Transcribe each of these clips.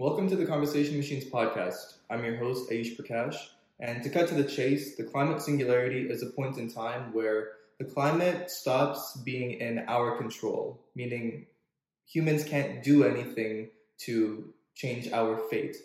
Welcome to the Conversation Machines podcast. I'm your host, Ayush Prakash. And to cut to the chase, the climate singularity is a point in time where the climate stops being in our control, meaning humans can't do anything to change our fate.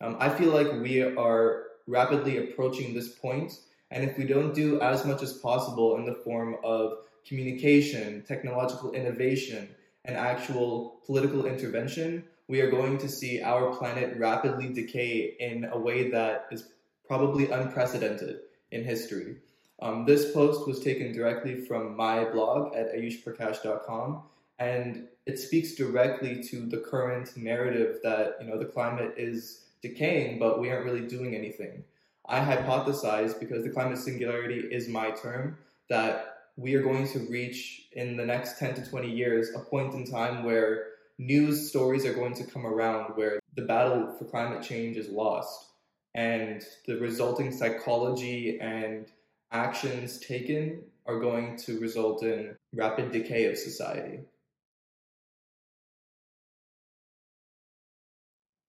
Um, I feel like we are rapidly approaching this point, and if we don't do as much as possible in the form of communication, technological innovation, and actual political intervention, we are going to see our planet rapidly decay in a way that is probably unprecedented in history. Um, this post was taken directly from my blog at ayushprakash.com, and it speaks directly to the current narrative that you know the climate is decaying, but we aren't really doing anything. I hypothesize because the climate singularity is my term that we are going to reach in the next 10 to 20 years a point in time where news stories are going to come around where the battle for climate change is lost and the resulting psychology and actions taken are going to result in rapid decay of society.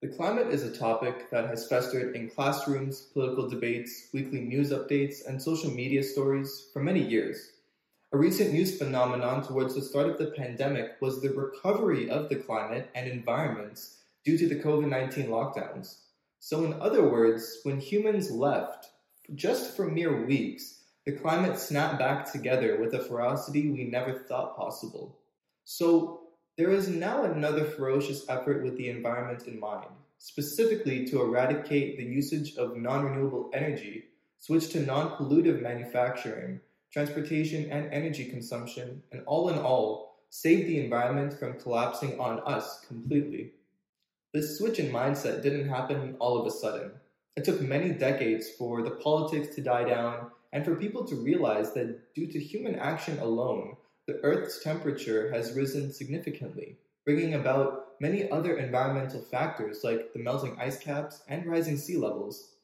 The climate is a topic that has festered in classrooms, political debates, weekly news updates, and social media stories for many years. A recent news phenomenon towards the start of the pandemic was the recovery of the climate and environments due to the COVID 19 lockdowns. So, in other words, when humans left, just for mere weeks, the climate snapped back together with a ferocity we never thought possible. So, there is now another ferocious effort with the environment in mind, specifically to eradicate the usage of non renewable energy, switch to non pollutive manufacturing, transportation, and energy consumption, and all in all, save the environment from collapsing on us completely. This switch in mindset didn't happen all of a sudden. It took many decades for the politics to die down and for people to realize that due to human action alone, the Earth's temperature has risen significantly, bringing about many other environmental factors like the melting ice caps and rising sea levels.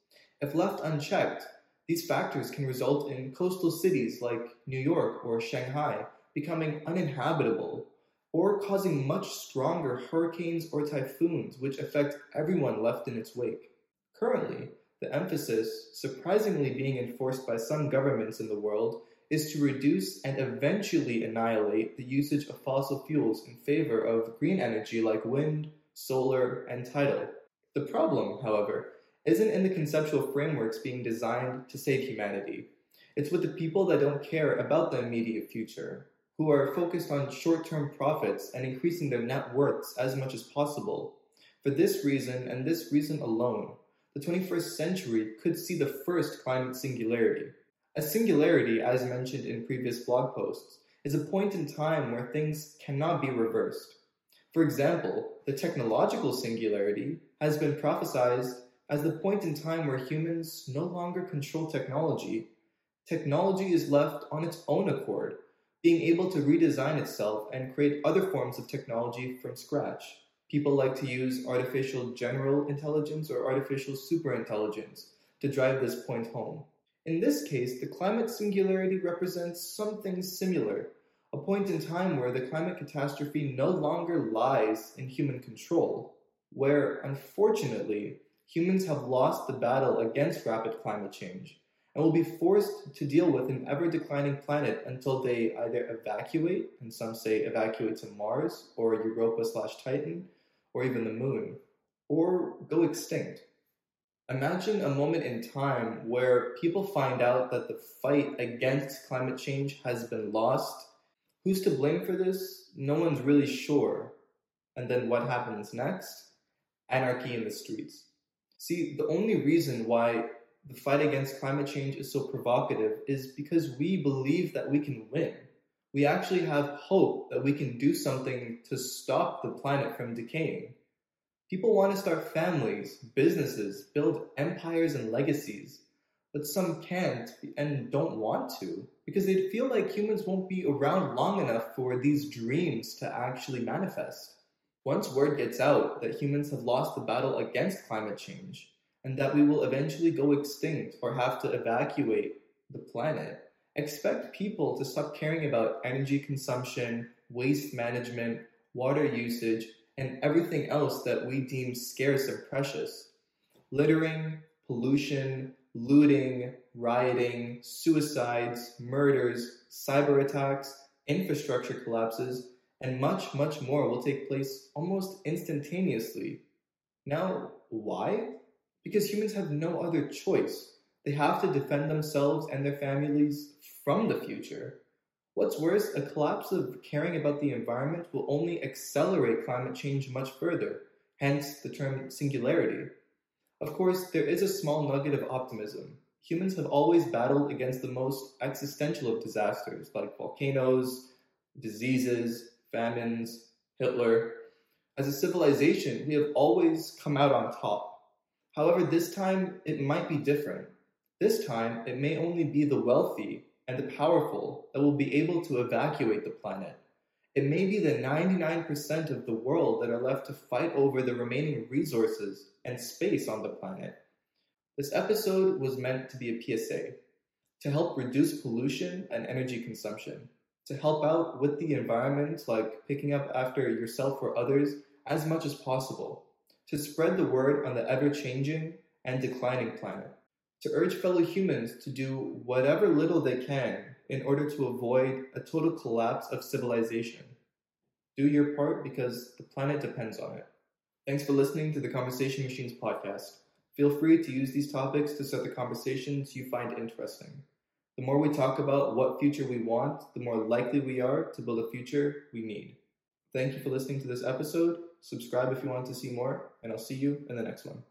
If left unchecked, these factors can result in coastal cities like New York or Shanghai becoming uninhabitable or causing much stronger hurricanes or typhoons, which affect everyone left in its wake. Currently, the emphasis, surprisingly being enforced by some governments in the world, is to reduce and eventually annihilate the usage of fossil fuels in favor of green energy like wind, solar, and tidal. The problem, however, isn't in the conceptual frameworks being designed to save humanity. It's with the people that don't care about the immediate future, who are focused on short term profits and increasing their net worths as much as possible. For this reason, and this reason alone, the 21st century could see the first climate singularity. A singularity, as mentioned in previous blog posts, is a point in time where things cannot be reversed. For example, the technological singularity has been prophesied as the point in time where humans no longer control technology, technology is left on its own accord, being able to redesign itself and create other forms of technology from scratch. People like to use artificial general intelligence or artificial superintelligence to drive this point home. In this case, the climate singularity represents something similar, a point in time where the climate catastrophe no longer lies in human control, where, unfortunately, humans have lost the battle against rapid climate change and will be forced to deal with an ever declining planet until they either evacuate, and some say evacuate to Mars or Europa slash Titan, or even the moon, or go extinct. Imagine a moment in time where people find out that the fight against climate change has been lost. Who's to blame for this? No one's really sure. And then what happens next? Anarchy in the streets. See, the only reason why the fight against climate change is so provocative is because we believe that we can win. We actually have hope that we can do something to stop the planet from decaying. People want to start families, businesses, build empires and legacies, but some can't and don't want to because they feel like humans won't be around long enough for these dreams to actually manifest. Once word gets out that humans have lost the battle against climate change and that we will eventually go extinct or have to evacuate the planet, expect people to stop caring about energy consumption, waste management, water usage, and everything else that we deem scarce and precious. Littering, pollution, looting, rioting, suicides, murders, cyber attacks, infrastructure collapses, and much, much more will take place almost instantaneously. Now, why? Because humans have no other choice. They have to defend themselves and their families from the future. What's worse, a collapse of caring about the environment will only accelerate climate change much further, hence the term singularity. Of course, there is a small nugget of optimism. Humans have always battled against the most existential of disasters like volcanoes, diseases, famines, Hitler. As a civilization, we have always come out on top. However, this time it might be different. This time, it may only be the wealthy and the powerful that will be able to evacuate the planet. It may be the 99% of the world that are left to fight over the remaining resources and space on the planet. This episode was meant to be a PSA to help reduce pollution and energy consumption, to help out with the environment, like picking up after yourself or others as much as possible, to spread the word on the ever changing and declining planet, to urge fellow humans to do whatever little they can in order to avoid a total collapse of civilization. Do your part because the planet depends on it. Thanks for listening to the Conversation Machines podcast. Feel free to use these topics to start the conversations you find interesting. The more we talk about what future we want, the more likely we are to build a future we need. Thank you for listening to this episode. Subscribe if you want to see more, and I'll see you in the next one.